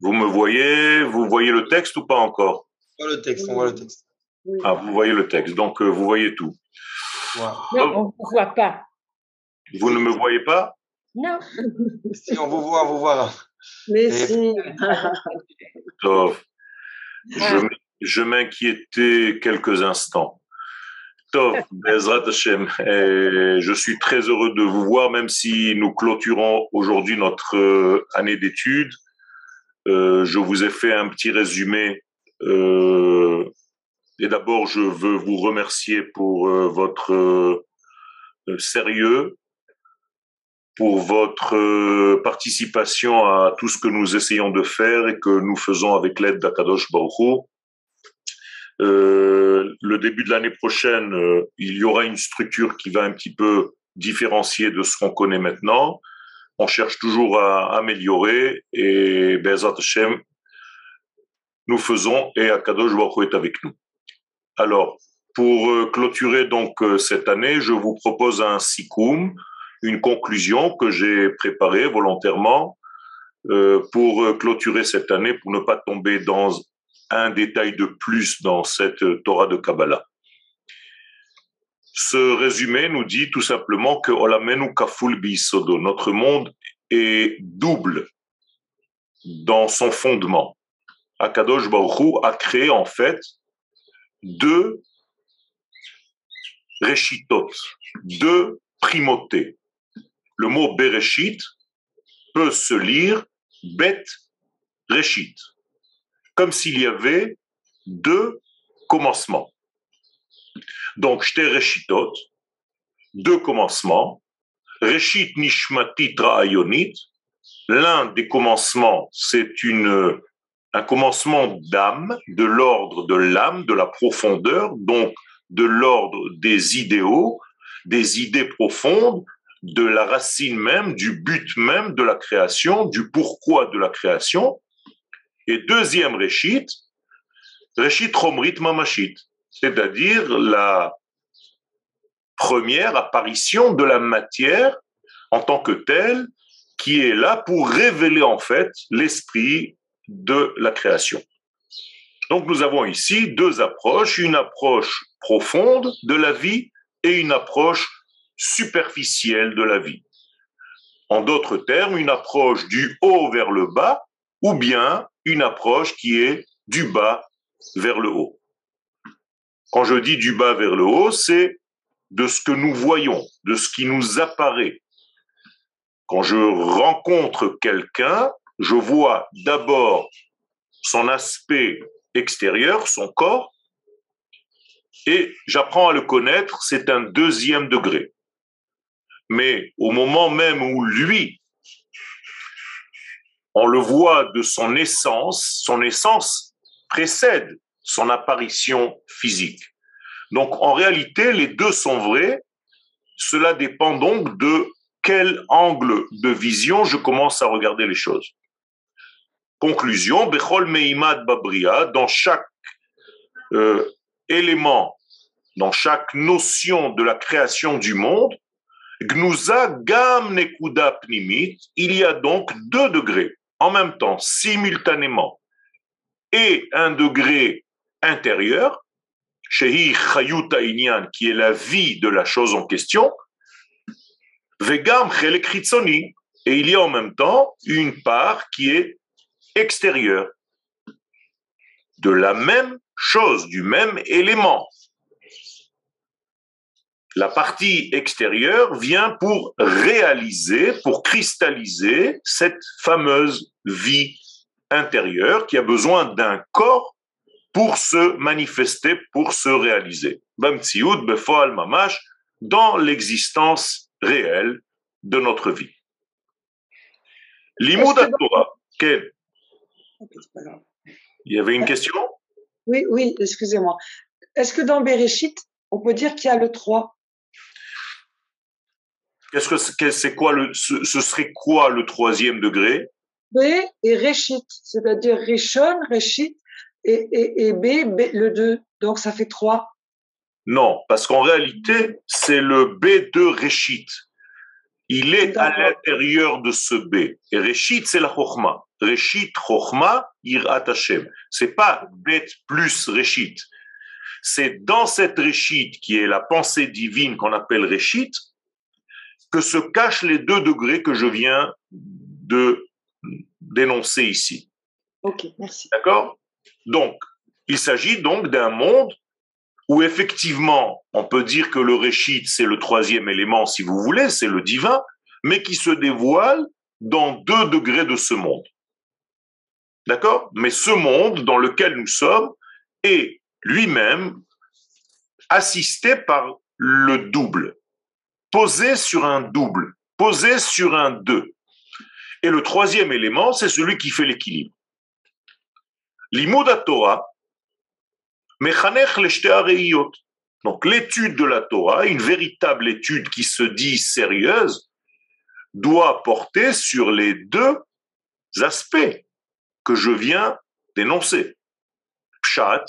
Vous me voyez Vous voyez le texte ou pas encore? On voit le texte, on voit le texte. Ah, vous voyez le texte, donc euh, vous voyez tout. Non, on ne vous voit pas. Vous ne me voyez pas? Non. Si on vous voit, on vous voit. Mais Et- si. Tov. Je, m'inquiétais quelques instants. Tov, Bezrat Hashem, je suis très heureux de vous voir, même si nous clôturons aujourd'hui notre euh, année d'études. Euh, je vous ai fait un petit résumé. euh, et d'abord, je veux vous remercier pour euh, votre sérieux, pour votre participation à tout ce que nous essayons de faire et que nous faisons avec l'aide d'Akadosh Baruch le début de l'année prochaine, il y aura une structure qui va un petit peu différencier de ce qu'on connaît maintenant. On cherche toujours à améliorer et Bezat Hashem, nous faisons et Akadosh Baruch est avec nous. Alors, pour euh, clôturer donc euh, cette année, je vous propose un sikoum, une conclusion que j'ai préparée volontairement euh, pour clôturer cette année, pour ne pas tomber dans un détail de plus dans cette Torah de Kabbalah. Ce résumé nous dit tout simplement que Olamenu Kaful notre monde est double dans son fondement. Akadosh Baruch a créé en fait deux reshitot, deux primautés. Le mot Bereshit peut se lire Bet Reshit, comme s'il y avait deux commencements. Donc, Shte Reshitot, deux commencements, Reshit Nishmatit Ra'ayonit, l'un des commencements, c'est une, un commencement d'âme, de l'ordre de l'âme, de la profondeur, donc de l'ordre des idéaux, des idées profondes, de la racine même, du but même de la création, du pourquoi de la création. Et deuxième Réchit, Réchit Romrit Mamashit, c'est-à-dire la première apparition de la matière en tant que telle qui est là pour révéler en fait l'esprit de la création. Donc nous avons ici deux approches, une approche profonde de la vie et une approche superficielle de la vie. En d'autres termes, une approche du haut vers le bas ou bien une approche qui est du bas vers le haut. Quand je dis du bas vers le haut, c'est de ce que nous voyons, de ce qui nous apparaît. Quand je rencontre quelqu'un, je vois d'abord son aspect extérieur, son corps, et j'apprends à le connaître, c'est un deuxième degré. Mais au moment même où lui, on le voit de son essence, son essence précède son apparition physique. Donc en réalité, les deux sont vrais. Cela dépend donc de quel angle de vision je commence à regarder les choses. Conclusion, Bechol Meimad Babria, dans chaque euh, élément, dans chaque notion de la création du monde, Gnuza Gam Nekuda Pnimit, il y a donc deux degrés en même temps, simultanément, et un degré intérieur, Shehi Chayuta Inyan, qui est la vie de la chose en question, Vegam Chelek Ritzoni, et il y a en même temps une part qui est extérieure, de la même chose, du même élément. La partie extérieure vient pour réaliser, pour cristalliser cette fameuse vie intérieure qui a besoin d'un corps pour se manifester, pour se réaliser. Mamash, dans l'existence réelle de notre vie. L'Imoud Torah, quel Il y avait une question? Oui, oui, excusez-moi. Est-ce que dans Bereshit, on peut dire qu'il y a le 3 Qu'est-ce que c'est quoi le ce, ce, serait quoi le troisième degré? B et Réchit, c'est-à-dire Rishon, Réchit et, et, et B, B, le 2. Donc ça fait 3. Non, parce qu'en réalité, c'est le B2 Réchit. Il est à l'intérieur de ce B. Et Reshit, c'est la Chochma. Reshit, Chochma, Irat Hashem. C'est pas Bet plus Reshit. C'est dans cette Reshit, qui est la pensée divine qu'on appelle Reshit, que se cachent les deux degrés que je viens de dénoncer ici. Ok, merci. D'accord? Donc, il s'agit donc d'un monde où effectivement, on peut dire que le réchit, c'est le troisième élément, si vous voulez, c'est le divin, mais qui se dévoile dans deux degrés de ce monde. D'accord? Mais ce monde dans lequel nous sommes est lui-même assisté par le double, posé sur un double, posé sur un deux. Et le troisième élément, c'est celui qui fait l'équilibre. L'imoda Torah, donc l'étude de la Torah, une véritable étude qui se dit sérieuse, doit porter sur les deux aspects que je viens d'énoncer. Pshat,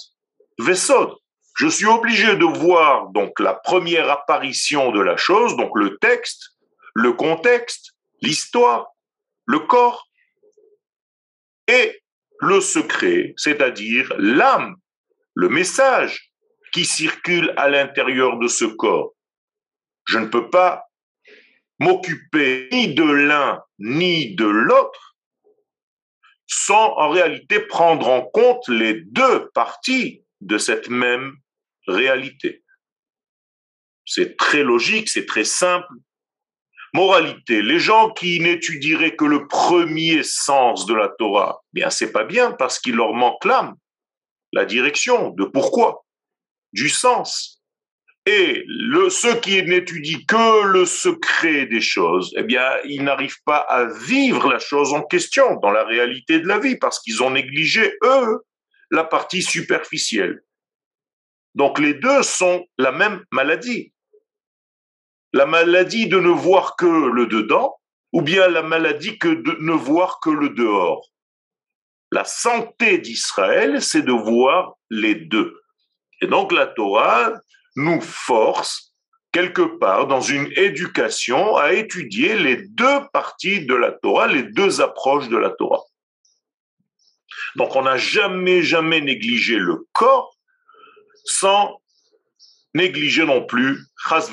Vesod. Je suis obligé de voir donc la première apparition de la chose, donc le texte, le contexte, l'histoire, le corps, et le secret, c'est-à-dire l'âme le message qui circule à l'intérieur de ce corps. Je ne peux pas m'occuper ni de l'un ni de l'autre sans en réalité prendre en compte les deux parties de cette même réalité. C'est très logique, c'est très simple. Moralité, les gens qui n'étudieraient que le premier sens de la Torah, bien c'est pas bien parce qu'il leur manque l'âme la direction, de pourquoi, du sens. Et ceux qui n'étudient que le secret des choses, eh bien, ils n'arrivent pas à vivre la chose en question dans la réalité de la vie parce qu'ils ont négligé, eux, la partie superficielle. Donc les deux sont la même maladie. La maladie de ne voir que le dedans ou bien la maladie de ne voir que le dehors. La santé d'Israël, c'est de voir les deux. Et donc la Torah nous force quelque part dans une éducation à étudier les deux parties de la Torah, les deux approches de la Torah. Donc on n'a jamais, jamais négligé le corps sans négliger non plus, chas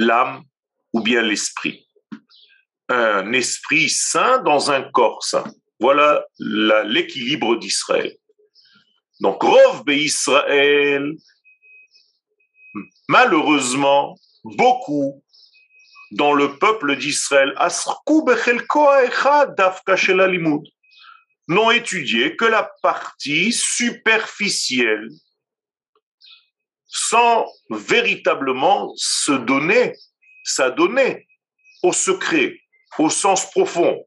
l'âme ou bien l'esprit. Un esprit saint dans un corps saint. Voilà l'équilibre d'Israël. Donc, Rov Israël, malheureusement, beaucoup dans le peuple d'Israël, n'ont étudié que la partie superficielle, sans véritablement se donner, s'adonner au secret, au sens profond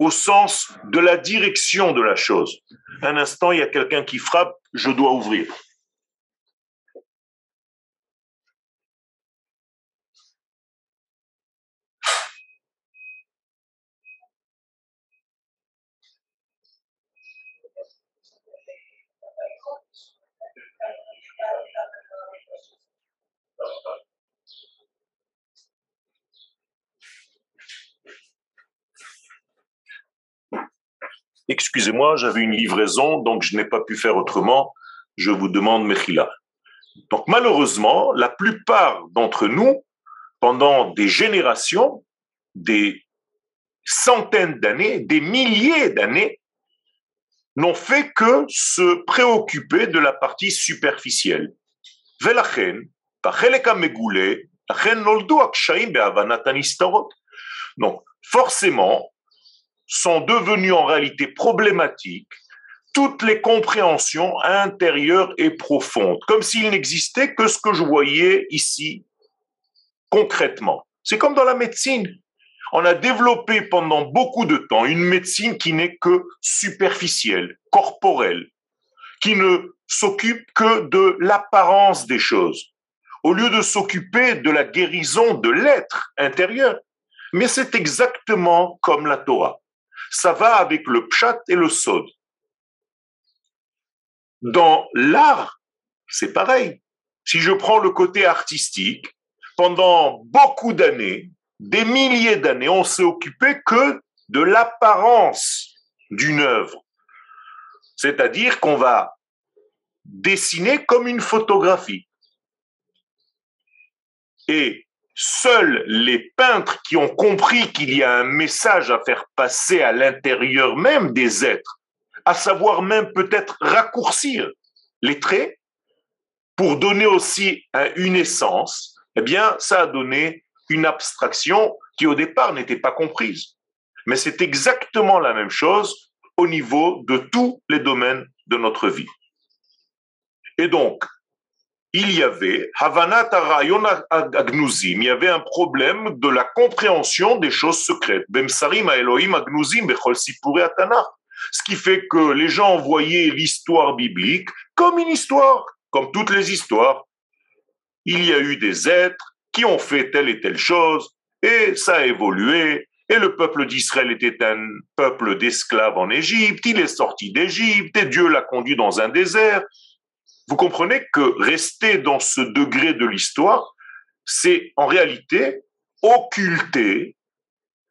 au sens de la direction de la chose. Un instant, il y a quelqu'un qui frappe, je dois ouvrir. Excusez-moi, j'avais une livraison, donc je n'ai pas pu faire autrement. Je vous demande Mechila. Donc malheureusement, la plupart d'entre nous, pendant des générations, des centaines d'années, des milliers d'années, n'ont fait que se préoccuper de la partie superficielle. Donc, forcément, sont devenues en réalité problématiques toutes les compréhensions intérieures et profondes, comme s'il n'existait que ce que je voyais ici concrètement. C'est comme dans la médecine. On a développé pendant beaucoup de temps une médecine qui n'est que superficielle, corporelle, qui ne s'occupe que de l'apparence des choses, au lieu de s'occuper de la guérison de l'être intérieur. Mais c'est exactement comme la Torah ça va avec le pshat et le sod. Dans l'art, c'est pareil. Si je prends le côté artistique, pendant beaucoup d'années, des milliers d'années, on s'est occupé que de l'apparence d'une œuvre. C'est-à-dire qu'on va dessiner comme une photographie. Et seuls les peintres qui ont compris qu'il y a un message à faire passer à l'intérieur même des êtres, à savoir même peut-être raccourcir les traits pour donner aussi une essence, eh bien, ça a donné une abstraction qui au départ n'était pas comprise. Mais c'est exactement la même chose au niveau de tous les domaines de notre vie. Et donc, il y avait il y avait un problème de la compréhension des choses secrètes. Ce qui fait que les gens voyaient l'histoire biblique comme une histoire, comme toutes les histoires. Il y a eu des êtres qui ont fait telle et telle chose, et ça a évolué, et le peuple d'Israël était un peuple d'esclaves en Égypte, il est sorti d'Égypte, et Dieu l'a conduit dans un désert. Vous comprenez que rester dans ce degré de l'histoire, c'est en réalité occulter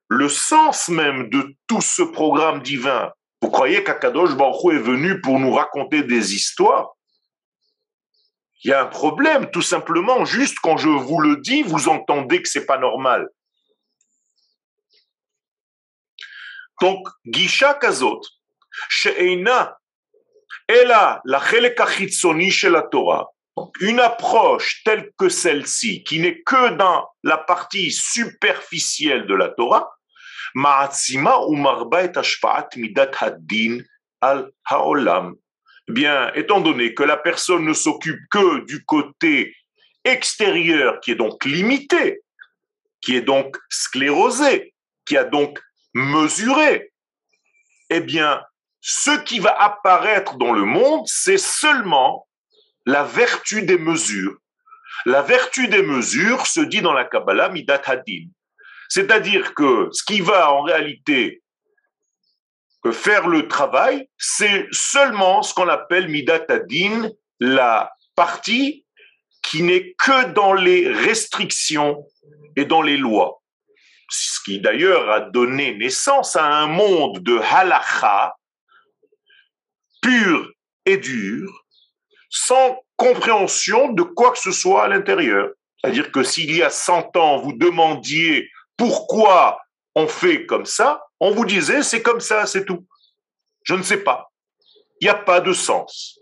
le sens même de tout ce programme divin. Vous croyez qu'Akadosh Baruch est venu pour nous raconter des histoires? Il y a un problème, tout simplement. Juste quand je vous le dis, vous entendez que c'est pas normal. Donc, Gisha Kazot, She'eina, Torah, une approche telle que celle-ci, qui n'est que dans la partie superficielle de la Torah, Ma'atzima ou Marba et Ashfa'at Midat Haddin al Haolam. Bien, étant donné que la personne ne s'occupe que du côté extérieur, qui est donc limité, qui est donc sclérosé, qui a donc mesurer, eh bien, ce qui va apparaître dans le monde, c'est seulement la vertu des mesures. La vertu des mesures se dit dans la Kabbalah Midat Hadin. C'est-à-dire que ce qui va en réalité faire le travail, c'est seulement ce qu'on appelle Midat Hadin, la partie qui n'est que dans les restrictions et dans les lois ce qui d'ailleurs a donné naissance à un monde de halacha pur et dur, sans compréhension de quoi que ce soit à l'intérieur. C'est-à-dire que s'il y a 100 ans, vous demandiez pourquoi on fait comme ça, on vous disait c'est comme ça, c'est tout. Je ne sais pas. Il n'y a pas de sens.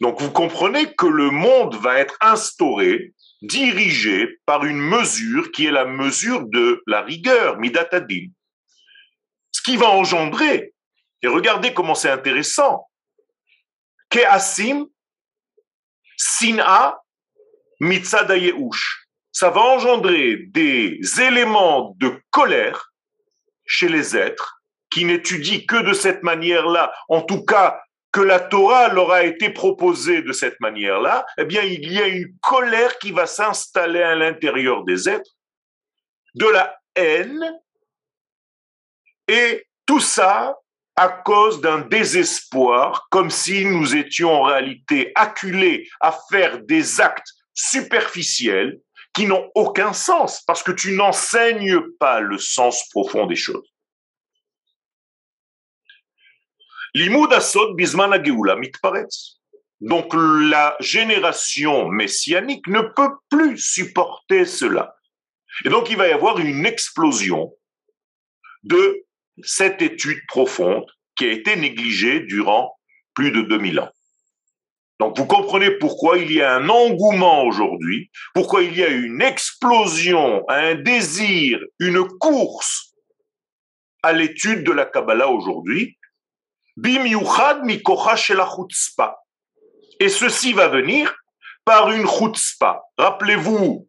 Donc vous comprenez que le monde va être instauré dirigé par une mesure qui est la mesure de la rigueur, midatadin. Ce qui va engendrer, et regardez comment c'est intéressant, keasim sina mitzadayeush. Ça va engendrer des éléments de colère chez les êtres qui n'étudient que de cette manière-là, en tout cas que la Torah leur a été proposée de cette manière-là, eh bien, il y a une colère qui va s'installer à l'intérieur des êtres, de la haine, et tout ça à cause d'un désespoir, comme si nous étions en réalité acculés à faire des actes superficiels qui n'ont aucun sens, parce que tu n'enseignes pas le sens profond des choses. Donc la génération messianique ne peut plus supporter cela. Et donc il va y avoir une explosion de cette étude profonde qui a été négligée durant plus de 2000 ans. Donc vous comprenez pourquoi il y a un engouement aujourd'hui, pourquoi il y a une explosion, un désir, une course à l'étude de la Kabbalah aujourd'hui, et ceci va venir par une chutzpah. Rappelez-vous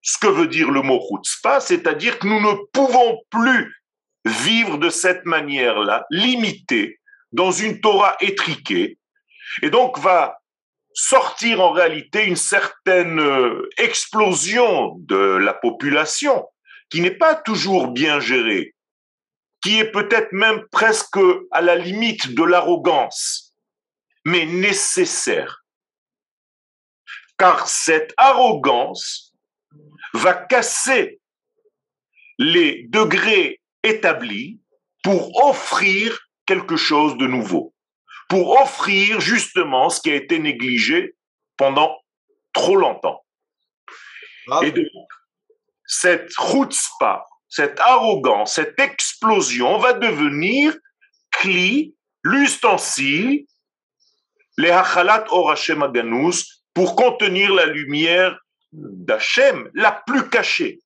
ce que veut dire le mot chutzpah, c'est-à-dire que nous ne pouvons plus vivre de cette manière-là, limitée, dans une Torah étriquée, et donc va sortir en réalité une certaine euh, explosion de la population qui n'est pas toujours bien gérée, qui est peut-être même presque à la limite de l'arrogance, mais nécessaire. Car cette arrogance va casser les degrés établis pour offrir quelque chose de nouveau, pour offrir justement ce qui a été négligé pendant trop longtemps. Et donc, cette chutzpah, cette arrogance, cette explosion va devenir cli, l'ustensile, les hachalat or Hashem aganus, pour contenir la lumière d'Hachem, la plus cachée.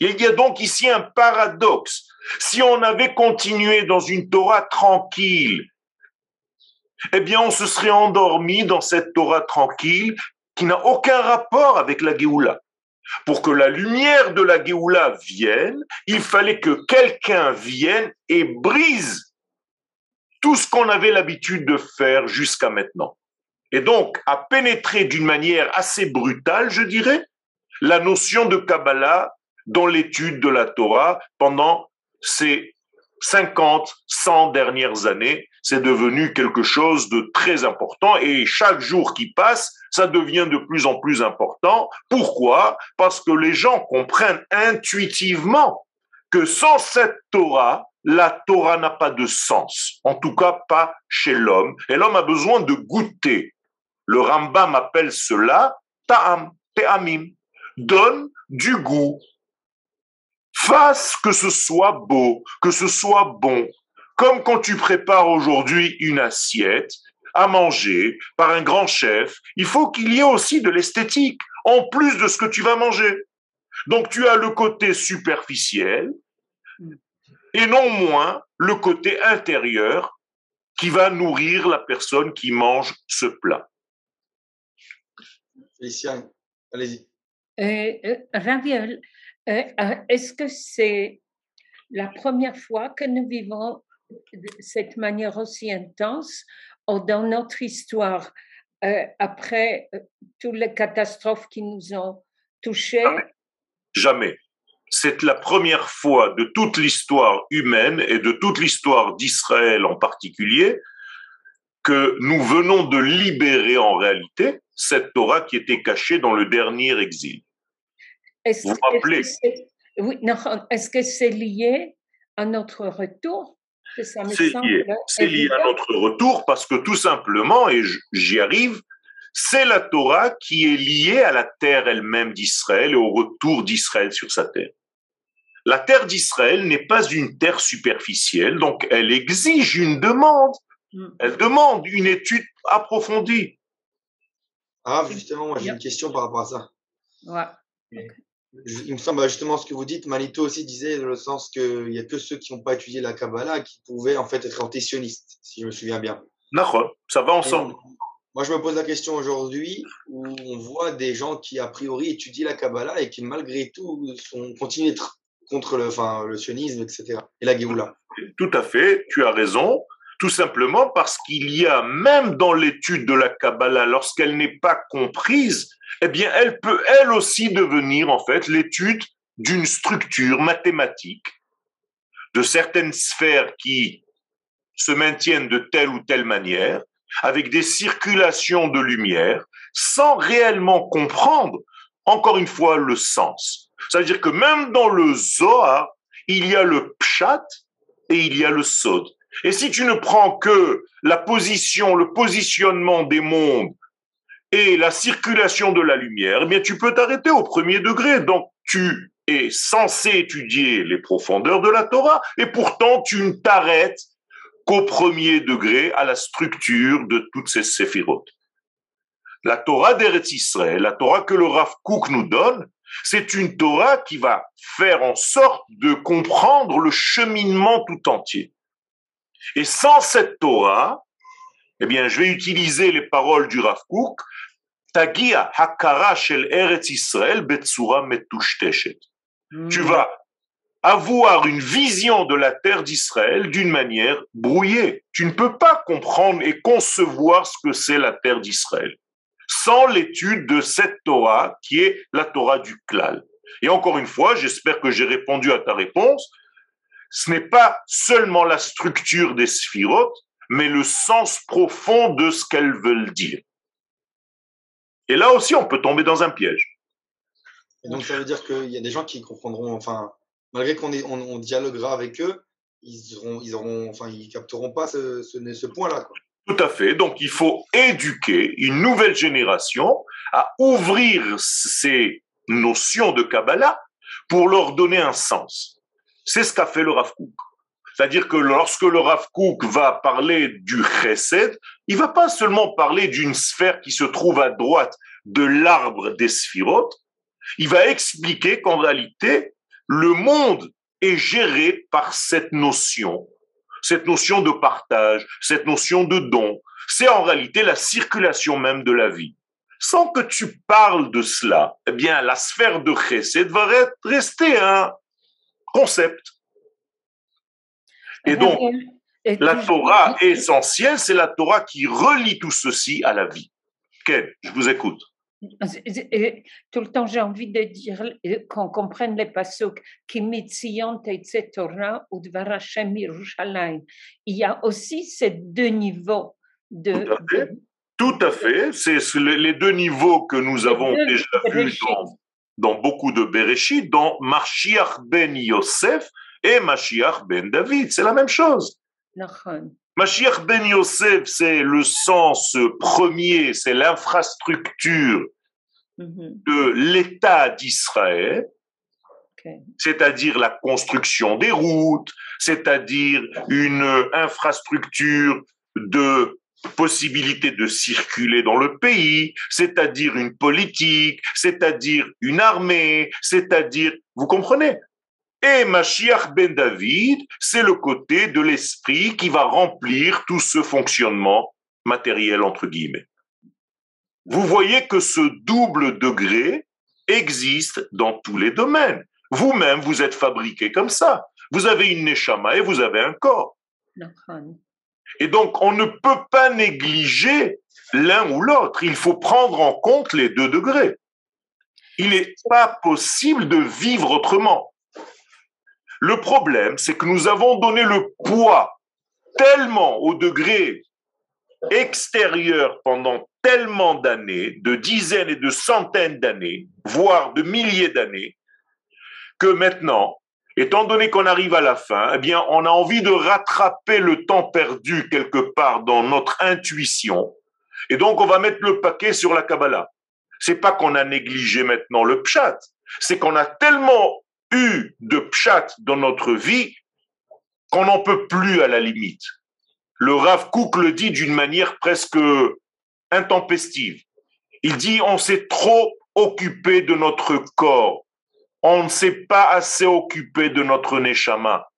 Il y a donc ici un paradoxe. Si on avait continué dans une Torah tranquille, eh bien, on se serait endormi dans cette Torah tranquille qui n'a aucun rapport avec la Géoula. Pour que la lumière de la Géoula vienne, il fallait que quelqu'un vienne et brise tout ce qu'on avait l'habitude de faire jusqu'à maintenant. Et donc, à pénétrer d'une manière assez brutale, je dirais, la notion de Kabbalah dans l'étude de la Torah pendant ces 50, 100 dernières années. C'est devenu quelque chose de très important et chaque jour qui passe, ça devient de plus en plus important. Pourquoi? Parce que les gens comprennent intuitivement que sans cette Torah, la Torah n'a pas de sens, en tout cas pas chez l'homme, et l'homme a besoin de goûter. Le Rambam appelle cela ta'am, te'amim, donne du goût, Fasse que ce soit beau, que ce soit bon. Comme quand tu prépares aujourd'hui une assiette à manger par un grand chef, il faut qu'il y ait aussi de l'esthétique, en plus de ce que tu vas manger. Donc tu as le côté superficiel et non moins le côté intérieur qui va nourrir la personne qui mange ce plat. Félicien, allez-y. Euh, euh est-ce que c'est la première fois que nous vivons de cette manière aussi intense dans notre histoire euh, après toutes les catastrophes qui nous ont touchés? Jamais. C'est la première fois de toute l'histoire humaine et de toute l'histoire d'Israël en particulier que nous venons de libérer en réalité cette Torah qui était cachée dans le dernier exil. Est-ce, est-ce que c'est lié à notre retour? C'est lié, c'est lié à notre retour parce que tout simplement, et j'y arrive, c'est la Torah qui est liée à la terre elle-même d'Israël et au retour d'Israël sur sa terre. La terre d'Israël n'est pas une terre superficielle, donc elle exige une demande. Mm. Elle demande une étude approfondie. Ah, justement, moi j'ai une question par rapport à ça. Ouais il me semble bah, justement ce que vous dites, Manito aussi disait dans le sens qu'il n'y a que ceux qui n'ont pas étudié la Kabbalah qui pouvaient en fait être antisionistes, si je me souviens bien. D'accord, ça va ensemble. moi, je me pose la question aujourd'hui où on voit des gens qui, a priori, étudient la Kabbalah et qui, malgré tout, sont, continuent d'être contre le, enfin, le sionisme, etc. Et la Géoula. Tout à fait, tu as raison. Tout simplement parce qu'il y a, même dans l'étude de la Kabbalah, lorsqu'elle n'est pas comprise, eh bien, elle peut elle aussi devenir en fait l'étude d'une structure mathématique de certaines sphères qui se maintiennent de telle ou telle manière, avec des circulations de lumière, sans réellement comprendre, encore une fois, le sens. C'est-à-dire que même dans le Zohar, il y a le pshat et il y a le sod. Et si tu ne prends que la position, le positionnement des mondes et la circulation de la lumière, eh bien, tu peux t'arrêter au premier degré. Donc, tu es censé étudier les profondeurs de la Torah, et pourtant, tu ne t'arrêtes qu'au premier degré à la structure de toutes ces séphirotes. La Torah d'Eretz Israël, la Torah que le Rav Kook nous donne, c'est une Torah qui va faire en sorte de comprendre le cheminement tout entier. Et sans cette Torah, eh bien, je vais utiliser les paroles du Rav Kook, Tagia hakara shel Eretz Israël betsura hmm. Tu vas avoir une vision de la terre d'Israël d'une manière brouillée. Tu ne peux pas comprendre et concevoir ce que c'est la terre d'Israël sans l'étude de cette Torah qui est la Torah du Klal. Et encore une fois, j'espère que j'ai répondu à ta réponse. Ce n'est pas seulement la structure des sphirotes, mais le sens profond de ce qu'elles veulent dire. Et là aussi, on peut tomber dans un piège. Et donc, ça veut dire qu'il y a des gens qui comprendront, enfin, malgré qu'on on, on dialoguera avec eux, ils auront, ils auront, enfin, ils capteront pas ce, ce, ce point-là. Tout à fait. Donc, il faut éduquer une nouvelle génération à ouvrir ces notions de Kabbalah pour leur donner un sens. C'est ce qu'a fait le Rav. C'est-à-dire que lorsque le Rav va parler du Chesed, il va pas seulement parler d'une sphère qui se trouve à droite de l'arbre des sphirotes, il va expliquer qu'en réalité, le monde est géré par cette notion, cette notion de partage, cette notion de don. C'est en réalité la circulation même de la vie. Sans que tu parles de cela, eh bien, la sphère de Chesed va rester un concept. Et donc, la Torah essentielle, c'est la Torah qui relie tout ceci à la vie. Ken, je vous écoute. Tout le temps, j'ai envie de dire qu'on comprenne les pasuk qui et Torah ou. Il y a aussi ces deux niveaux de. Tout à fait. C'est les deux niveaux que nous avons déjà vus dans, dans, beaucoup de Bereshit, dans Mashiach ben Yosef et Mashiach ben David. C'est la même chose. Mashiach ben Yosef, c'est le sens premier, c'est l'infrastructure mm-hmm. de l'État d'Israël, c'est-à-dire la construction des routes, c'est-à-dire une infrastructure de possibilité de circuler dans le pays, c'est-à-dire une politique, c'est-à-dire une armée, c'est-à-dire, vous comprenez? Et Mashiach ben David, c'est le côté de l'esprit qui va remplir tout ce fonctionnement matériel, entre guillemets. Vous voyez que ce double degré existe dans tous les domaines. Vous-même, vous êtes fabriqué comme ça. Vous avez une neshama et vous avez un corps. Et donc, on ne peut pas négliger l'un ou l'autre. Il faut prendre en compte les deux degrés. Il n'est pas possible de vivre autrement. Le problème, c'est que nous avons donné le poids tellement au degré extérieur pendant tellement d'années, de dizaines et de centaines d'années, voire de milliers d'années, que maintenant, étant donné qu'on arrive à la fin, eh bien, on a envie de rattraper le temps perdu quelque part dans notre intuition, et donc on va mettre le paquet sur la Kabbalah. C'est pas qu'on a négligé maintenant le pshat, c'est qu'on a tellement eu de pchat dans notre vie qu'on n'en peut plus à la limite. Le Rav Kook le dit d'une manière presque intempestive. Il dit on s'est trop occupé de notre corps. On ne s'est pas assez occupé de notre neshama.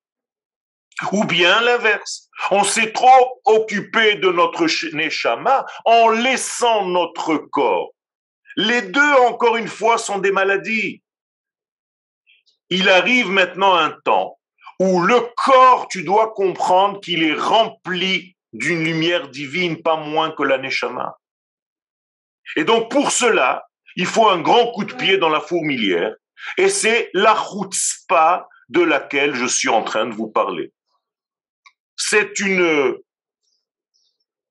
Ou bien l'inverse. On s'est trop occupé de notre neshama en laissant notre corps. Les deux, encore une fois, sont des maladies il arrive maintenant un temps où le corps, tu dois comprendre qu'il est rempli d'une lumière divine, pas moins que la Neshama. Et donc pour cela, il faut un grand coup de pied dans la fourmilière, et c'est la chutzpah de laquelle je suis en train de vous parler. C'est une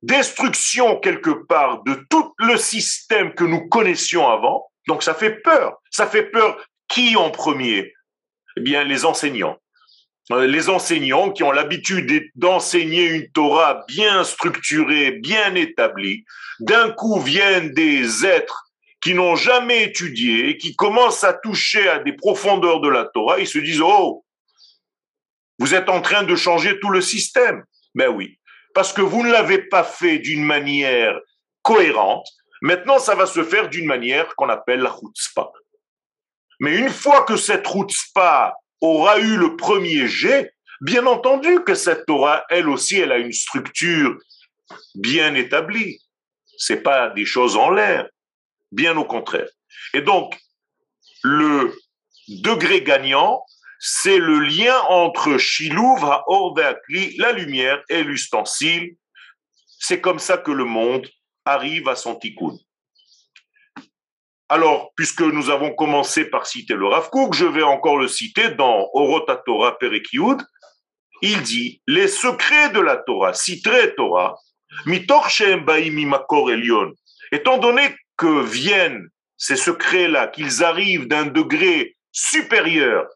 destruction quelque part de tout le système que nous connaissions avant. Donc ça fait peur. Ça fait peur qui en premier? Eh bien, les enseignants. Euh, les enseignants qui ont l'habitude d'enseigner une Torah bien structurée, bien établie, d'un coup viennent des êtres qui n'ont jamais étudié, qui commencent à toucher à des profondeurs de la Torah, ils se disent, oh, vous êtes en train de changer tout le système. Ben oui, parce que vous ne l'avez pas fait d'une manière cohérente, maintenant ça va se faire d'une manière qu'on appelle la chutzpah. Mais une fois que cette spa aura eu le premier jet, bien entendu que cette Torah, elle aussi, elle a une structure bien établie. C'est pas des choses en l'air, bien au contraire. Et donc, le degré gagnant, c'est le lien entre Shilouv, Haorveakli, la lumière et l'ustensile. C'est comme ça que le monde arrive à son tikkun. Alors, puisque nous avons commencé par citer le Rav Kook, je vais encore le citer dans Orota Torah Perekiud. Il dit les secrets de la Torah, citré Torah, mitor Makor Elion. Étant donné que viennent ces secrets-là, qu'ils arrivent d'un degré supérieur,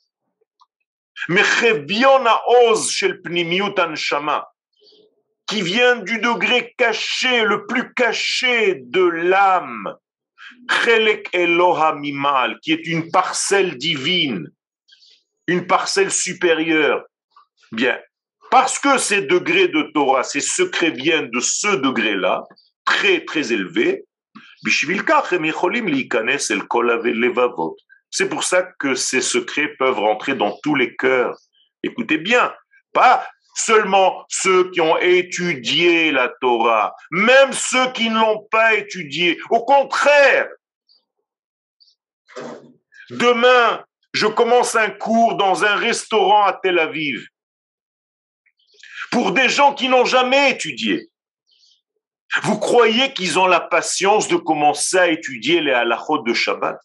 qui vient du degré caché, le plus caché de l'âme, qui est une parcelle divine, une parcelle supérieure. Bien, parce que ces degrés de Torah, ces secrets viennent de ce degré-là, très très élevé, c'est pour ça que ces secrets peuvent rentrer dans tous les cœurs. Écoutez bien, pas seulement ceux qui ont étudié la Torah, même ceux qui ne l'ont pas étudié. Au contraire, demain, je commence un cours dans un restaurant à Tel Aviv pour des gens qui n'ont jamais étudié. Vous croyez qu'ils ont la patience de commencer à étudier les halachot de Shabbat?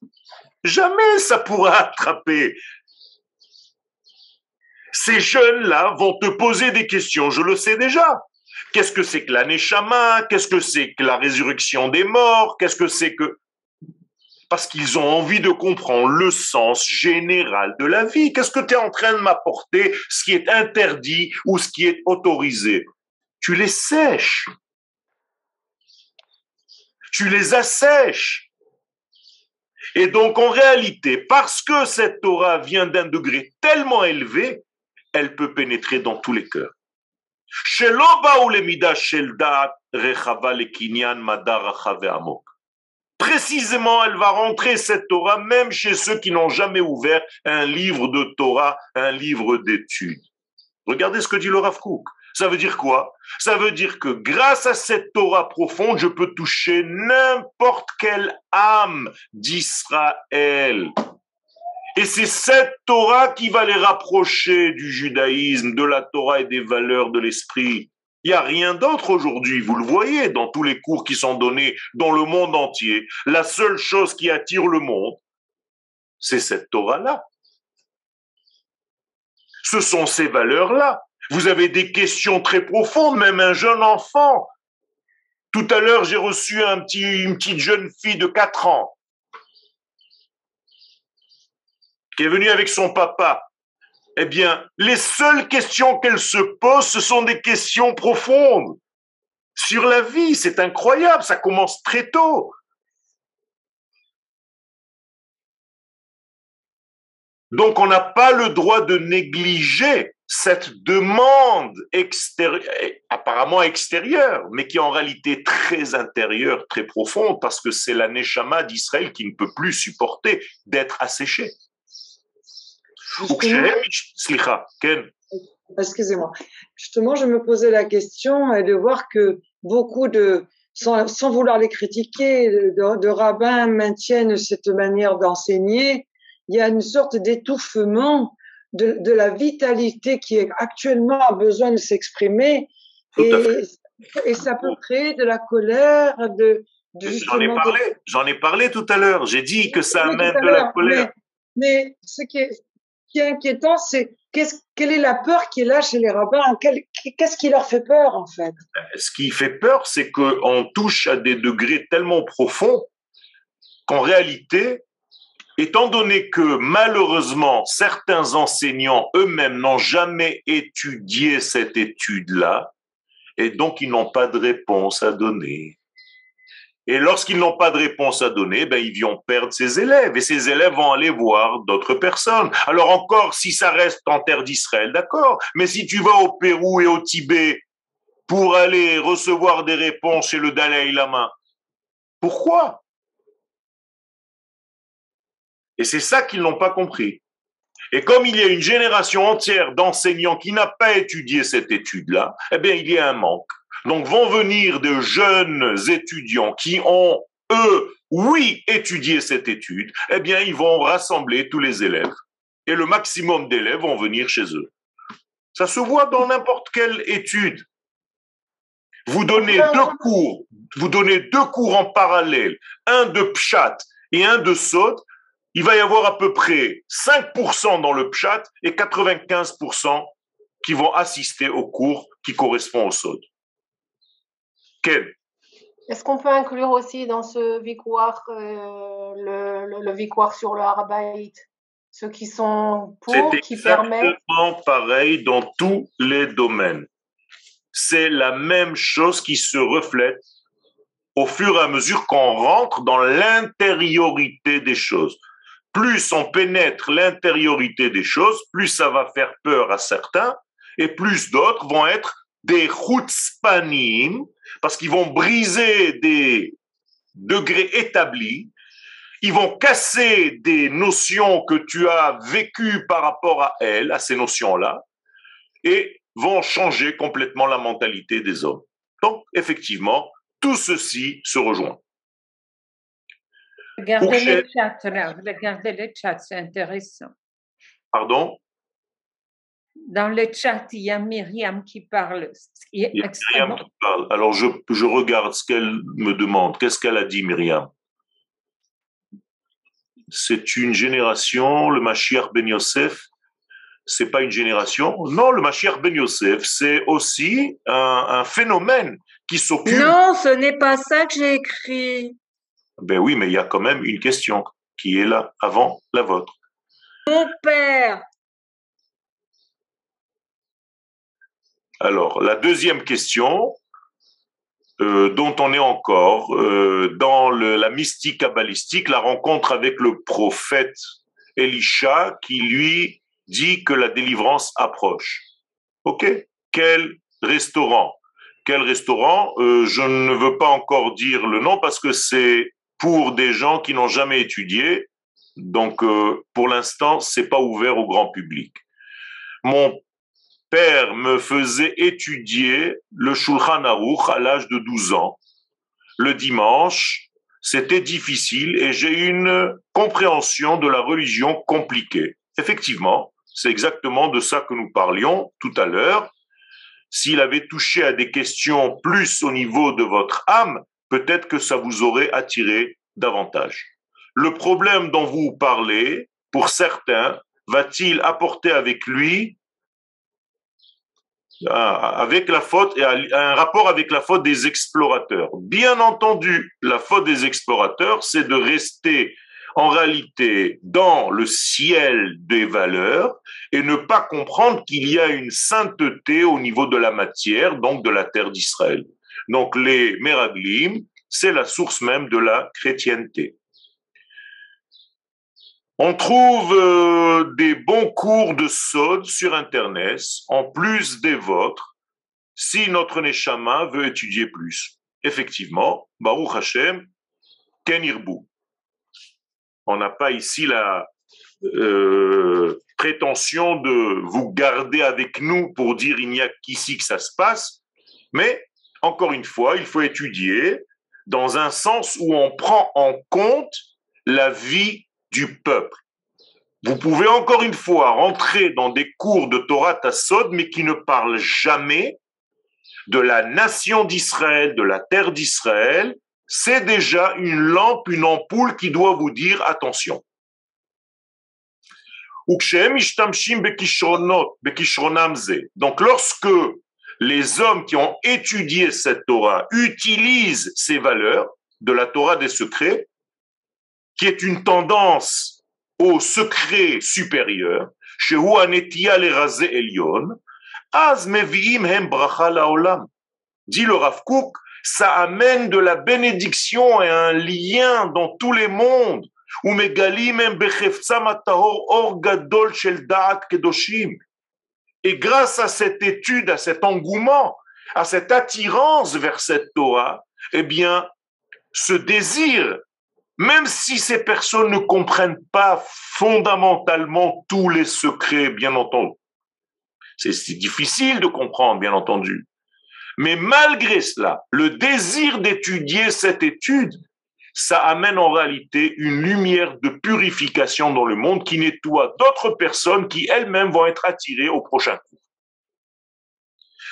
Jamais ça pourra attraper. Ces jeunes-là vont te poser des questions, je le sais déjà. Qu'est-ce que c'est que la Qu'est-ce que c'est que la résurrection des morts? Qu'est-ce que c'est que... Parce qu'ils ont envie de comprendre le sens général de la vie. Qu'est-ce que tu es en train de m'apporter Ce qui est interdit ou ce qui est autorisé? Tu les sèches tu les assèches. Et donc, en réalité, parce que cette Torah vient d'un degré tellement élevé, elle peut pénétrer dans tous les cœurs. Précisément, elle va rentrer cette Torah même chez ceux qui n'ont jamais ouvert un livre de Torah, un livre d'études. Regardez ce que dit le Rav Kook. Ça veut dire quoi? Ça veut dire que grâce à cette Torah profonde, je peux toucher n'importe quelle âme d'Israël. Et c'est cette Torah qui va les rapprocher du judaïsme, de la Torah et des valeurs de l'esprit. Il n'y a rien d'autre aujourd'hui, vous le voyez dans tous les cours qui sont donnés dans le monde entier. La seule chose qui attire le monde, c'est cette Torah-là. Ce sont ces valeurs-là. Vous avez des questions très profondes, même un jeune enfant. Tout à l'heure, j'ai reçu une petite jeune fille de 4 ans qui est venue avec son papa. Eh bien, les seules questions qu'elle se pose, ce sont des questions profondes sur la vie. C'est incroyable, ça commence très tôt. Donc, on n'a pas le droit de négliger cette demande extérieure, apparemment extérieure, mais qui est en réalité très intérieure, très profonde, parce que c'est la Neshama d'Israël qui ne peut plus supporter d'être asséchée. Excusez-moi. Justement, je me posais la question de voir que beaucoup de, sans, vouloir les critiquer, de, de rabbins maintiennent cette manière d'enseigner. Il y a une sorte d'étouffement de, la vitalité qui est actuellement a besoin de s'exprimer et, et, ça peut créer de la colère, de, J'en ai parlé, j'en ai parlé tout à l'heure. J'ai dit que ça amène de la colère. Mais, ce qui est, qui est inquiétant, c'est qu'est-ce, quelle est la peur qui est là chez les rabbins? Qu'est-ce qui leur fait peur en fait? Ce qui fait peur, c'est qu'on touche à des degrés tellement profonds qu'en réalité, étant donné que malheureusement certains enseignants eux-mêmes n'ont jamais étudié cette étude-là, et donc ils n'ont pas de réponse à donner. Et lorsqu'ils n'ont pas de réponse à donner, ben ils vont perdre ses élèves, et ces élèves vont aller voir d'autres personnes. Alors encore, si ça reste en terre d'Israël, d'accord, mais si tu vas au Pérou et au Tibet pour aller recevoir des réponses chez le Dalai Lama, pourquoi? Et c'est ça qu'ils n'ont pas compris. Et comme il y a une génération entière d'enseignants qui n'a pas étudié cette étude-là, eh bien, il y a un manque. Donc vont venir de jeunes étudiants qui ont, eux, oui, étudié cette étude, eh bien, ils vont rassembler tous les élèves. Et le maximum d'élèves vont venir chez eux. Ça se voit dans n'importe quelle étude. Vous donnez deux cours, vous donnez deux cours en parallèle, un de Pshat et un de Sod, il va y avoir à peu près 5% dans le pchat et 95% qui vont assister au cours qui correspond au sod. Quel Est-ce qu'on peut inclure aussi dans ce victoire euh, le, le, sur le Harabait Ceux qui sont pour, qui permettent. C'est pareil dans tous les domaines. C'est la même chose qui se reflète au fur et à mesure qu'on rentre dans l'intériorité des choses. Plus on pénètre l'intériorité des choses, plus ça va faire peur à certains, et plus d'autres vont être des chutzpanim, parce qu'ils vont briser des degrés établis, ils vont casser des notions que tu as vécues par rapport à elles, à ces notions-là, et vont changer complètement la mentalité des hommes. Donc, effectivement, tout ceci se rejoint. Regardez le chat, regardez le chat, c'est intéressant. Pardon? Dans le chat, il y a Myriam qui parle. Il y a Myriam qui parle. Alors, je, je regarde ce qu'elle me demande. Qu'est-ce qu'elle a dit, Myriam? C'est une génération, le Mashiach Ben Yosef, c'est pas une génération? Non, le Mashiach Ben Yosef, c'est aussi un, un phénomène qui s'occupe. Non, ce n'est pas ça que j'ai écrit. Ben oui, mais il y a quand même une question qui est là avant la vôtre. Mon père. Alors, la deuxième question, euh, dont on est encore euh, dans le, la mystique kabbalistique, la rencontre avec le prophète Elisha qui lui dit que la délivrance approche. Ok? Quel restaurant? Quel restaurant? Euh, Je ne veux pas encore dire le nom parce que c'est pour des gens qui n'ont jamais étudié. Donc, euh, pour l'instant, c'est pas ouvert au grand public. Mon père me faisait étudier le Shulchan Aruch à l'âge de 12 ans. Le dimanche, c'était difficile et j'ai une compréhension de la religion compliquée. Effectivement, c'est exactement de ça que nous parlions tout à l'heure s'il avait touché à des questions plus au niveau de votre âme, peut-être que ça vous aurait attiré davantage. Le problème dont vous parlez, pour certains, va-t-il apporter avec lui ah, avec la faute et un rapport avec la faute des explorateurs? Bien entendu, la faute des explorateurs, c'est de rester en réalité dans le ciel des valeurs et ne pas comprendre qu'il y a une sainteté au niveau de la matière, donc de la terre d'Israël. Donc les Meraglim, c'est la source même de la chrétienté. On trouve euh, des bons cours de Sod sur Internet, en plus des vôtres, si notre Neshama veut étudier plus. Effectivement, Baruch Hashem, Kenirbu. On n'a pas ici la euh, prétention de vous garder avec nous pour dire il n'y a qu'ici que ça se passe, mais encore une fois, il faut étudier dans un sens où on prend en compte la vie du peuple. Vous pouvez encore une fois rentrer dans des cours de Torah Tassod, mais qui ne parlent jamais de la nation d'Israël, de la terre d'Israël, c'est déjà une lampe, une ampoule qui doit vous dire attention. Donc lorsque les hommes qui ont étudié cette Torah utilisent ces valeurs de la Torah des secrets, qui est une tendance au secret supérieur, chez Elion, Dit le Rav Kook, ça amène de la bénédiction et un lien dans tous les mondes. Et grâce à cette étude, à cet engouement, à cette attirance vers cette Torah, eh bien, ce désir, même si ces personnes ne comprennent pas fondamentalement tous les secrets, bien entendu, c'est difficile de comprendre, bien entendu, mais malgré cela, le désir d'étudier cette étude, ça amène en réalité une lumière de purification dans le monde qui nettoie d'autres personnes qui elles-mêmes vont être attirées au prochain cours.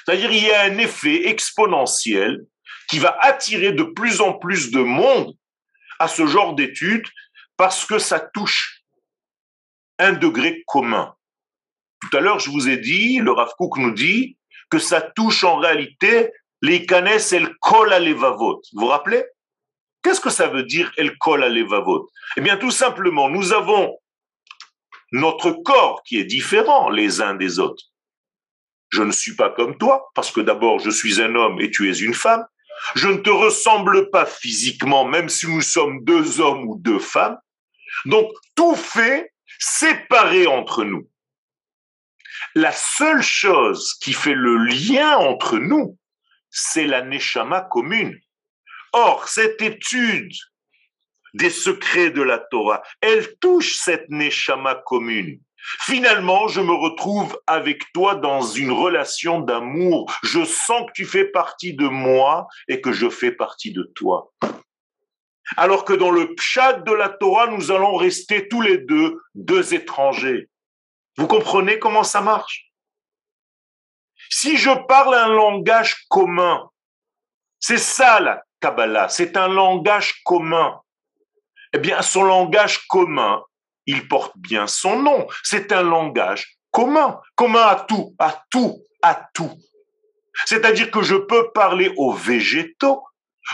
C'est-à-dire il y a un effet exponentiel qui va attirer de plus en plus de monde à ce genre d'études parce que ça touche un degré commun. Tout à l'heure, je vous ai dit, le Rav nous dit, que ça touche en réalité L'ikanes el kol alevavot. Vous vous rappelez? Qu'est-ce que ça veut dire el kol alevavot? Eh bien, tout simplement, nous avons notre corps qui est différent les uns des autres. Je ne suis pas comme toi, parce que d'abord, je suis un homme et tu es une femme. Je ne te ressemble pas physiquement, même si nous sommes deux hommes ou deux femmes. Donc, tout fait séparé entre nous. La seule chose qui fait le lien entre nous, c'est la neshama commune. Or, cette étude des secrets de la Torah, elle touche cette neshama commune. Finalement, je me retrouve avec toi dans une relation d'amour. Je sens que tu fais partie de moi et que je fais partie de toi. Alors que dans le pshat de la Torah, nous allons rester tous les deux deux étrangers. Vous comprenez comment ça marche? Si je parle un langage commun, c'est ça la C'est un langage commun. Eh bien, son langage commun, il porte bien son nom. C'est un langage commun, commun à tout, à tout, à tout. C'est-à-dire que je peux parler aux végétaux,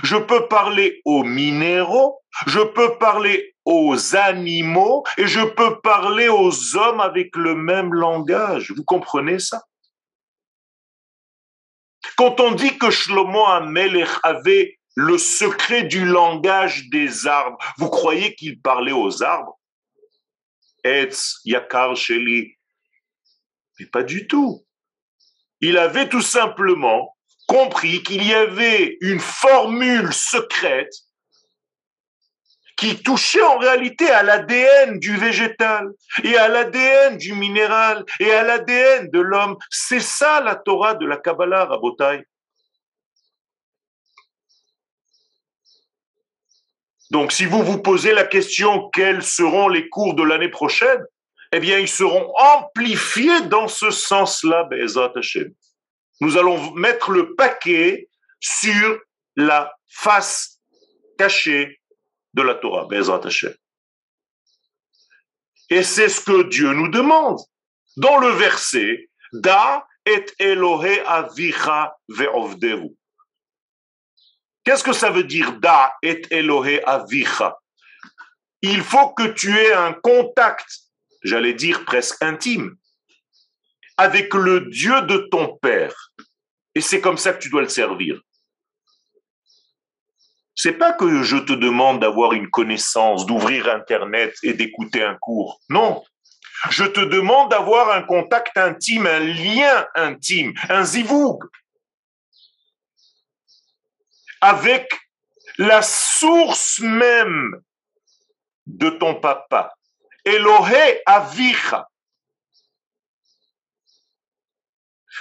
je peux parler aux minéraux, je peux parler aux animaux et je peux parler aux hommes avec le même langage. Vous comprenez ça? Quand on dit que Shlomo Amelech avait le secret du langage des arbres, vous croyez qu'il parlait aux arbres? Etz, Yakar, Sheli. Mais pas du tout. Il avait tout simplement compris qu'il y avait une formule secrète qui touchait en réalité à l'ADN du végétal et à l'ADN du minéral et à l'ADN de l'homme. C'est ça la Torah de la Kabbalah, Rabotai. Donc, si vous vous posez la question quels seront les cours de l'année prochaine, eh bien, ils seront amplifiés dans ce sens-là, Be'ezat Hashem. Nous allons mettre le paquet sur la face cachée de la Torah, Be'ezat Hashem. Et c'est ce que Dieu nous demande. Dans le verset, Da et Elohe avicha ve'ovdehu. Qu'est-ce que ça veut dire Da et Elohe avicha? Il faut que tu aies un contact, j'allais dire presque intime, avec le Dieu de ton père. Et c'est comme ça que tu dois le servir. C'est pas que je te demande d'avoir une connaissance, d'ouvrir Internet et d'écouter un cours. Non. Je te demande d'avoir un contact intime, un lien intime, un zivoug avec la source même de ton papa. Elohe avicha.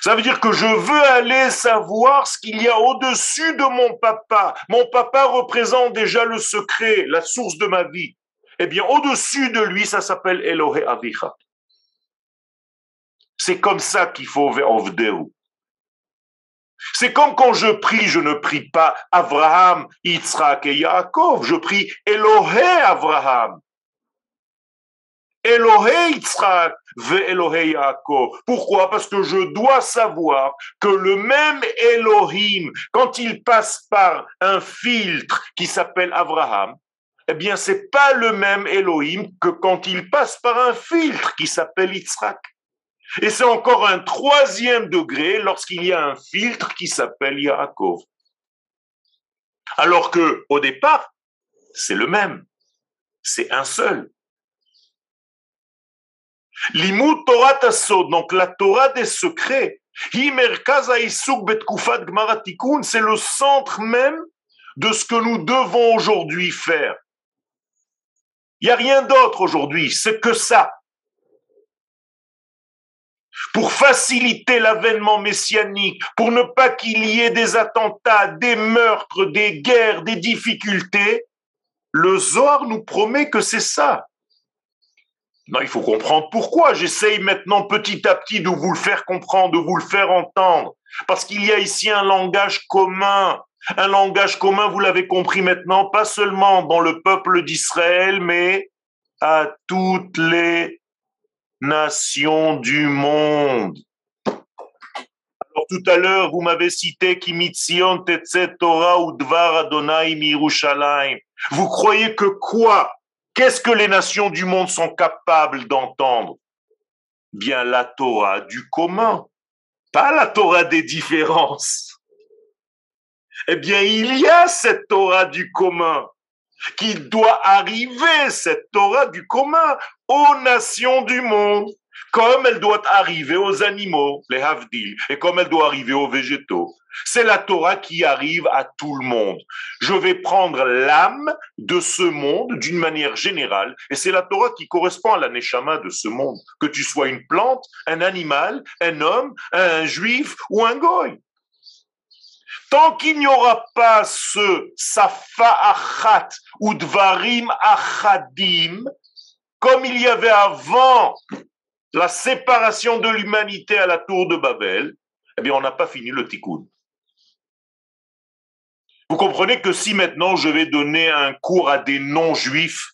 Ça veut dire que je veux aller savoir ce qu'il y a au-dessus de mon papa. Mon papa représente déjà le secret, la source de ma vie. Eh bien, au-dessus de lui, ça s'appelle Elohe Avicha. C'est comme ça qu'il faut. C'est comme quand je prie, je ne prie pas Abraham, Yitzhak et Yaakov, je prie Elohe Abraham. Elohe Yitzhak ve Elohe Yaakov. Pourquoi? Parce que je dois savoir que le même Elohim, quand il passe par un filtre qui s'appelle Abraham, eh bien, c'est pas le même Elohim que quand il passe par un filtre qui s'appelle Yitzhak. Et c'est encore un troisième degré lorsqu'il y a un filtre qui s'appelle Yaakov. Alors que, au départ, c'est le même. C'est un seul. L'imut Torah Tassod, donc la Torah des secrets, c'est le centre même de ce que nous devons aujourd'hui faire. Il n'y a rien d'autre aujourd'hui, c'est que ça pour faciliter l'avènement messianique, pour ne pas qu'il y ait des attentats, des meurtres, des guerres, des difficultés, le Zohar nous promet que c'est ça. Non, il faut comprendre pourquoi. J'essaye maintenant petit à petit de vous le faire comprendre, de vous le faire entendre. Parce qu'il y a ici un langage commun. Un langage commun, vous l'avez compris maintenant, pas seulement dans le peuple d'Israël, mais à toutes les nations du monde. tout à l'heure, vous m'avez cité Kimitzion Torah ou Dvar Adonai Mirushalayim. Vous croyez que quoi? Qu'est-ce que les nations du monde sont capables d'entendre? Bien la Torah du commun, pas la Torah des différences. Eh bien, il y a cette Torah du commun qui doit arriver, cette Torah du commun, aux nations du monde comme elle doit arriver aux animaux, les havdil, et comme elle doit arriver aux végétaux. C'est la Torah qui arrive à tout le monde. Je vais prendre l'âme de ce monde d'une manière générale, et c'est la Torah qui correspond à la neshama de ce monde. Que tu sois une plante, un animal, un homme, un juif ou un goy. Tant qu'il n'y aura pas ce safa achat ou dvarim achadim, comme il y avait avant la séparation de l'humanité à la tour de Babel, eh bien, on n'a pas fini le tikkun. Vous comprenez que si maintenant je vais donner un cours à des non-juifs,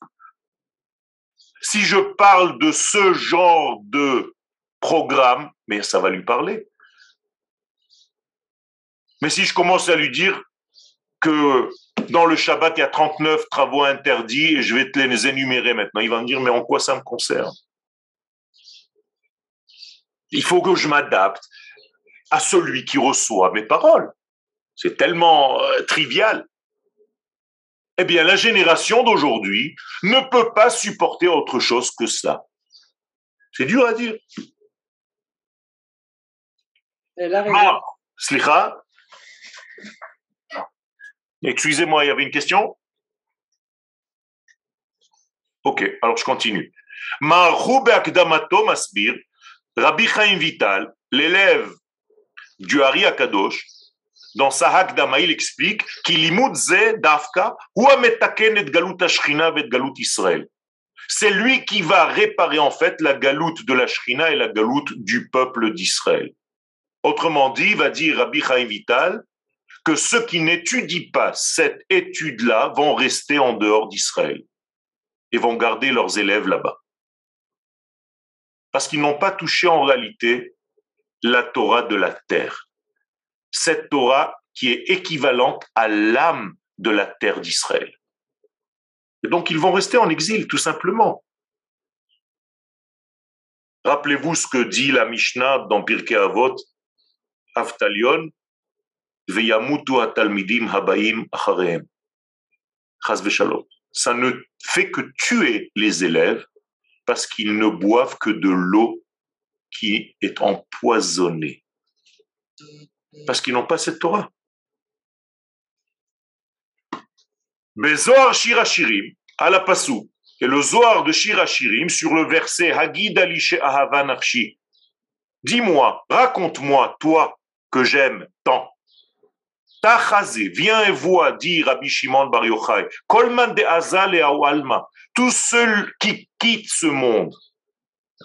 si je parle de ce genre de programme, mais ça va lui parler. Mais si je commence à lui dire que dans le Shabbat, il y a 39 travaux interdits et je vais te les énumérer maintenant, il va me dire, mais en quoi ça me concerne? Il faut que je m'adapte à celui qui reçoit mes paroles. C'est tellement euh, trivial. Eh bien, la génération d'aujourd'hui ne peut pas supporter autre chose que ça. C'est dur à dire. Ah, slicha. Excusez-moi, il y avait une question? Ok, alors je continue. Rabbi Chaim Vital, l'élève du Hari Akadosh, dans sa Hakdama, il explique. C'est lui qui va réparer en fait la galoute de la Shrina et la galoute du peuple d'Israël. Autrement dit, va dire Rabbi Chaim Vital que ceux qui n'étudient pas cette étude-là vont rester en dehors d'Israël et vont garder leurs élèves là-bas parce qu'ils n'ont pas touché en réalité la Torah de la terre. Cette Torah qui est équivalente à l'âme de la terre d'Israël. Et donc ils vont rester en exil, tout simplement. Rappelez-vous ce que dit la Mishnah dans Pirkei Avot, Aftalion, Ça ne fait que tuer les élèves parce qu'ils ne boivent que de l'eau qui est empoisonnée. Parce qu'ils n'ont pas cette Torah. Bezoar Shirachirim, à la Passou, et le Zohar de Shirachirim sur le verset Hagid Alishe Ahava Dis-moi, raconte-moi, toi que j'aime tant. Tachazé, viens et vois, dit Rabbi Shimon Bar Yochai, Kolman de Azal et Alma, tous ceux qui quittent ce monde,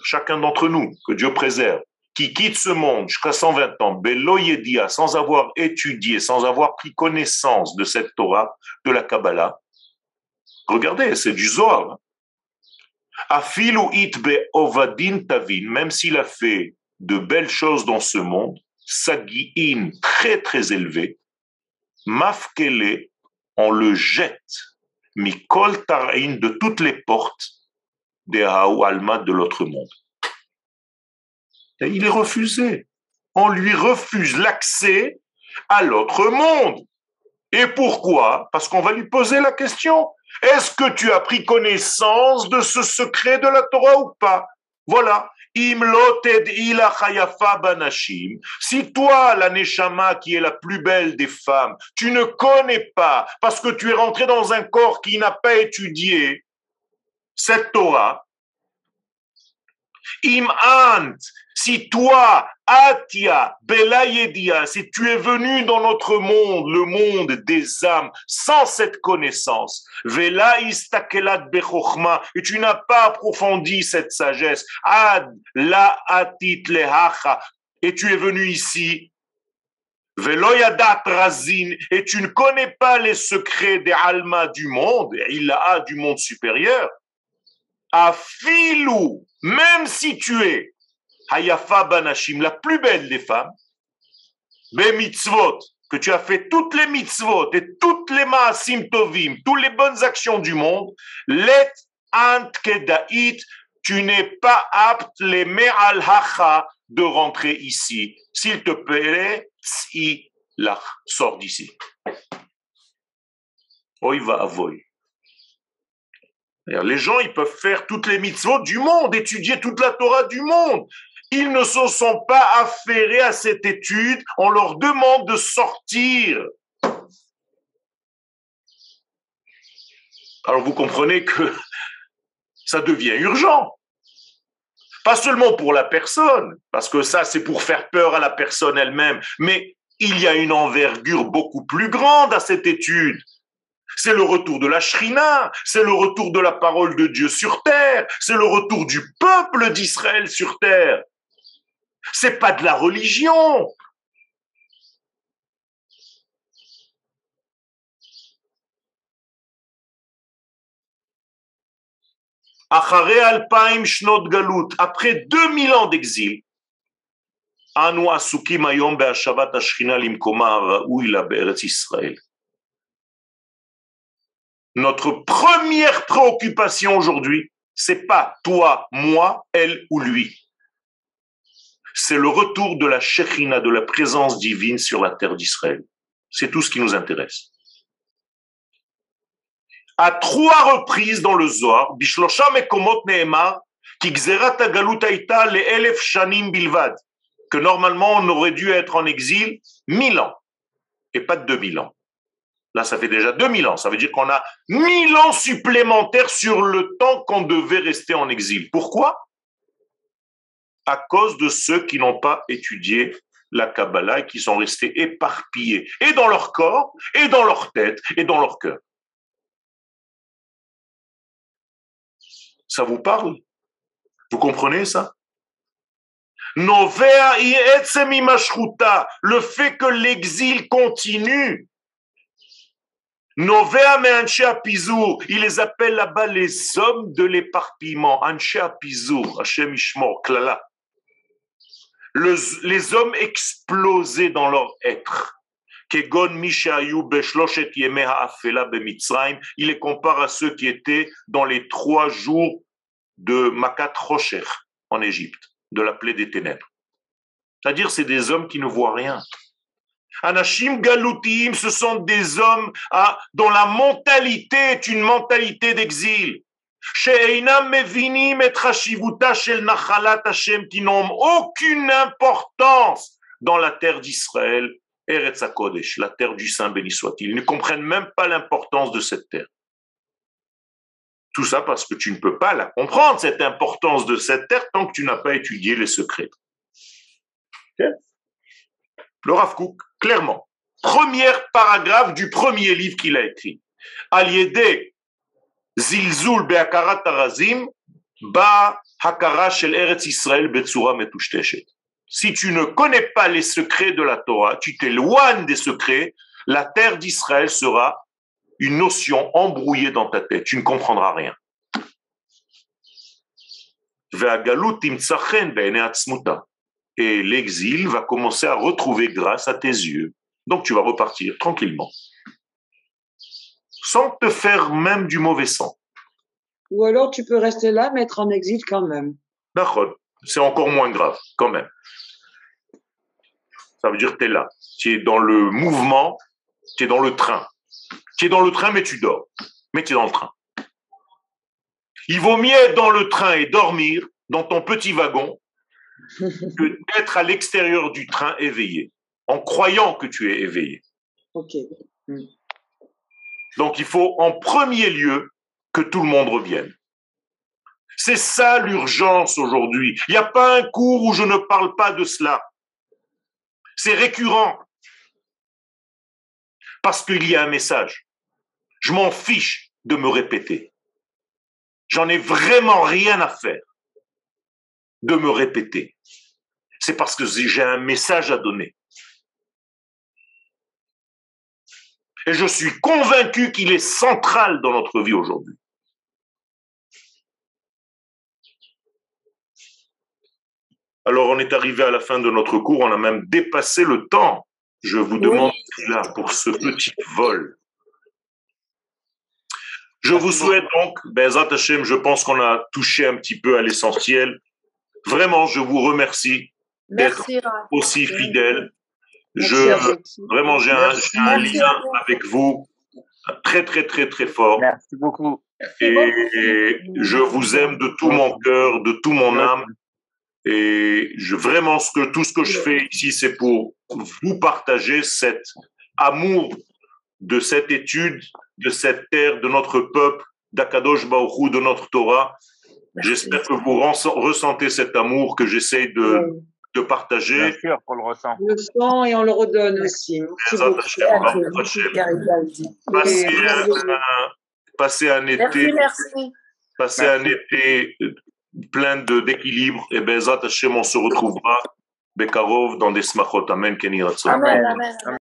chacun d'entre nous, que Dieu préserve, qui quitte ce monde jusqu'à 120 ans, Beloyedia, sans avoir étudié, sans avoir pris connaissance de cette Torah, de la Kabbalah, regardez, c'est du Zohar. Afilu itbe ovadin tavin, même s'il a fait de belles choses dans ce monde, sagi'in très très élevé, mafkele, on le jette Mikol Tarain de toutes les portes des Alma de l'autre monde. Et il est refusé. On lui refuse l'accès à l'autre monde. Et pourquoi? Parce qu'on va lui poser la question. Est-ce que tu as pris connaissance de ce secret de la Torah ou pas? Voilà. Si toi, la Neshama, qui est la plus belle des femmes, tu ne connais pas, parce que tu es rentré dans un corps qui n'a pas étudié cette Torah, Im ant, si toi, Atia, Belayedia, si tu es venu dans notre monde, le monde des âmes, sans cette connaissance, Vela istakelat bechochma, et tu n'as pas approfondi cette sagesse, Ad la atit lehacha, et tu es venu ici, Veloyadat razin, et tu ne connais pas les secrets des alma du monde, il a du monde supérieur, Afilou, même si tu es Hayafa Banashim, la plus belle des femmes, mitzvot, que tu as fait toutes les mitzvot et toutes les maasim tovim, toutes les bonnes actions du monde, let ant kedait, tu n'es pas apte les me'al hacha de rentrer ici. S'il te plaît, si la sors d'ici. va avoy. Les gens, ils peuvent faire toutes les mitzvot du monde, étudier toute la Torah du monde. Ils ne se sont pas affairés à cette étude. On leur demande de sortir. Alors vous comprenez que ça devient urgent. Pas seulement pour la personne, parce que ça c'est pour faire peur à la personne elle-même, mais il y a une envergure beaucoup plus grande à cette étude. C'est le retour de la Shrina, c'est le retour de la parole de Dieu sur terre, c'est le retour du peuple d'Israël sur terre. C'est pas de la religion. Après 2000 ans d'exil, notre première préoccupation aujourd'hui, c'est pas toi, moi, elle ou lui. C'est le retour de la Shekhina, de la présence divine sur la terre d'Israël. C'est tout ce qui nous intéresse. À trois reprises dans le Zohar, Bishlosha Mekomot Neemar, le Elef Shanim Bilvad, que normalement on aurait dû être en exil mille ans, et pas deux mille ans. Là, ça fait déjà 2000 ans. Ça veut dire qu'on a 1000 ans supplémentaires sur le temps qu'on devait rester en exil. Pourquoi? À cause de ceux qui n'ont pas étudié la Kabbalah et qui sont restés éparpillés, et dans leur corps, et dans leur tête, et dans leur cœur. Ça vous parle? Vous comprenez ça? Le fait que l'exil continue Il les appelle là-bas les hommes de l'éparpillement. Les hommes explosés dans leur être. Il les compare à ceux qui étaient dans les trois jours de Makat Rocher en Égypte, de la plaie des ténèbres. C'est-à-dire, c'est des hommes qui ne voient rien. Anashim Galutim, ce sont des hommes ah, dont la mentalité est une mentalité d'exil. qui n'ont aucune importance dans la terre d'Israël, Eretz HaKodesh, la terre du Saint béni soit-il. Ils ne comprennent même pas l'importance de cette terre. Tout ça parce que tu ne peux pas la comprendre, cette importance de cette terre, tant que tu n'as pas étudié les secrets. Le Rav clairement. Premier paragraphe du premier livre qu'il a écrit. Zilzul be'akarat ba shel Eretz. Si tu ne connais pas les secrets de la Torah, tu t'éloignes des secrets, la terre d'Israël sera une notion embrouillée dans ta tête. Tu ne comprendras rien. Et l'exil va commencer à retrouver grâce à tes yeux. Donc tu vas repartir tranquillement. Sans te faire même du mauvais sang. Ou alors tu peux rester là, mais être en exil quand même. D'accord. C'est encore moins grave, quand même. Ça veut dire que tu es là. Tu es dans le mouvement, tu es dans le train. Tu es dans le train, mais tu dors. Mais tu es dans le train. Il vaut mieux être dans le train et dormir dans ton petit wagon que d'être à l'extérieur du train éveillé, en croyant que tu es éveillé. Hmm. Donc il faut en premier lieu que tout le monde revienne. C'est ça l'urgence aujourd'hui. Il n'y a pas un cours où je ne parle pas de cela. C'est récurrent. Parce qu'il y a un message. Je m'en fiche de me répéter. J'en ai vraiment rien à faire de me répéter. C'est parce que j'ai un message à donner. Et je suis convaincu qu'il est central dans notre vie aujourd'hui. Alors on est arrivé à la fin de notre cours, on a même dépassé le temps. je vous demande là pour ce petit vol. Je vous souhaite donc, Bezat Hashem, je pense qu'on a touché un petit peu à l'essentiel. Vraiment, je vous remercie d'être aussi fidèle. Je, vraiment, j'ai un, un, lien avec vous très, très, très, très fort. Merci beaucoup. Et je vous aime de tout mon cœur, de tout mon âme. Et je, vraiment, ce que, tout ce que je fais ici, c'est pour vous partager cet amour de cette étude, de cette terre, de notre peuple, d'Akadosh Baruchou, de notre Torah. J'espère que vous ressentez cet amour que j'essaye de, de partager. Bien sûr qu'on le ressent. Le sent et on le redonne aussi. Merci Passer, un, été, Merci, un été plein de- d'équilibre, et Bezat Hashem, on se retrouvera Bekarov dans des smachot. Amen, Kenny amen.